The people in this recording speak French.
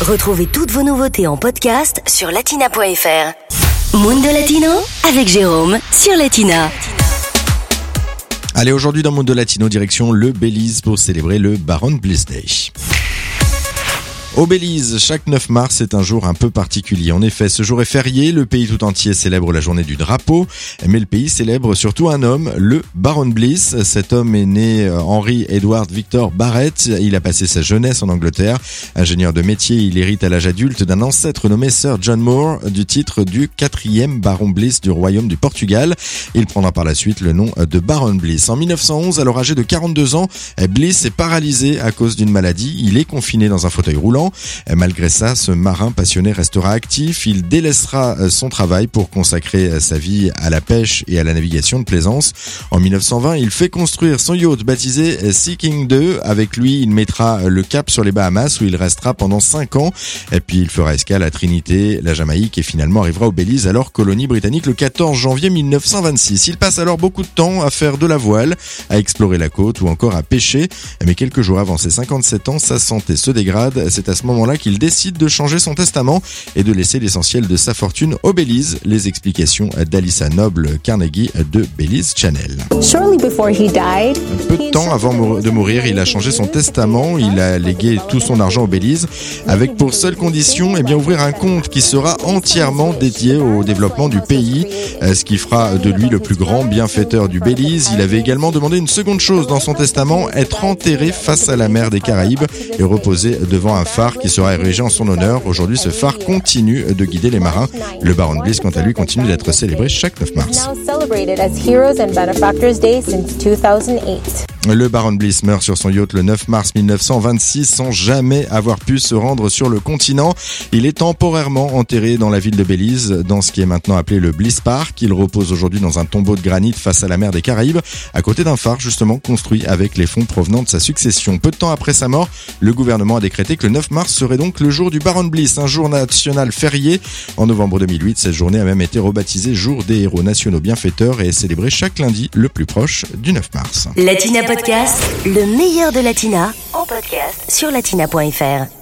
Retrouvez toutes vos nouveautés en podcast sur latina.fr. Mundo Latino avec Jérôme sur Latina. Allez, aujourd'hui dans Mundo Latino, direction le Belize pour célébrer le Baron Bliss Day. Au Belize, chaque 9 mars est un jour un peu particulier. En effet, ce jour est férié, le pays tout entier célèbre la journée du drapeau, mais le pays célèbre surtout un homme, le Baron Bliss. Cet homme est né euh, Henry Edward Victor Barrett. Il a passé sa jeunesse en Angleterre. Ingénieur de métier, il hérite à l'âge adulte d'un ancêtre nommé Sir John Moore du titre du quatrième Baron Bliss du royaume du Portugal. Il prendra par la suite le nom de Baron Bliss. En 1911, alors âgé de 42 ans, Bliss est paralysé à cause d'une maladie. Il est confiné dans un fauteuil roulant. Malgré ça, ce marin passionné restera actif. Il délaissera euh, son travail pour consacrer euh, sa vie à la pêche et à la navigation de plaisance. En 1920, il fait construire son yacht baptisé euh, Seeking 2. Avec lui, il mettra le cap sur les Bahamas où il restera pendant 5 ans. Et puis il fera escale à Trinité, la Jamaïque et finalement arrivera au Belize, alors colonie britannique le 14 janvier 1926. Il passe alors beaucoup de temps à faire de la voile, à explorer la côte ou encore à pêcher. Mais quelques jours avant ses 57 ans, sa santé se dégrade. C'est à ce moment-là qu'il décide de changer son testament et de laisser l'essentiel de sa fortune au Belize. Les explications d'Alissa Noble Carnegie de Belize Channel. Peu de temps avant de mourir, il a changé son testament, il a légué tout son argent au Belize avec pour seule condition eh bien, ouvrir un compte qui sera entièrement dédié au développement du pays, euh, ce qui fera de lui le plus grand bienfaiteur du Belize. Il avait également demandé une seconde chose dans son testament, être enterré face à la mer des Caraïbes et reposer devant un phare qui sera érigé en son honneur. Aujourd'hui, ce phare continue de guider les marins. Le Baron Bliss, quant à lui, continue d'être célébré chaque 9 mars. Le Baron Bliss meurt sur son yacht le 9 mars 1926 sans jamais avoir pu se rendre sur le continent. Il est temporairement enterré dans la ville de Belize, dans ce qui est maintenant appelé le Bliss Park. Il repose aujourd'hui dans un tombeau de granit face à la mer des Caraïbes, à côté d'un phare justement construit avec les fonds provenant de sa succession. Peu de temps après sa mort, le gouvernement a décrété que le 9 mars serait donc le jour du Baron Bliss, un jour national férié. En novembre 2008, cette journée a même été rebaptisée jour des héros nationaux bienfaiteurs et est célébrée chaque lundi le plus proche du 9 mars. Podcast, le meilleur de Latina, en podcast sur latina.fr.